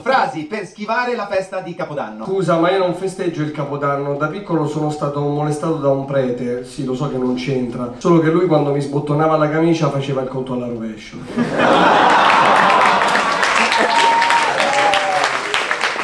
Frasi per schivare la festa di Capodanno. Scusa, ma io non festeggio il Capodanno. Da piccolo sono stato molestato da un prete. Sì, lo so che non c'entra. Solo che lui quando mi sbottonava la camicia faceva il conto alla rovescio.